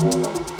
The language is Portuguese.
Música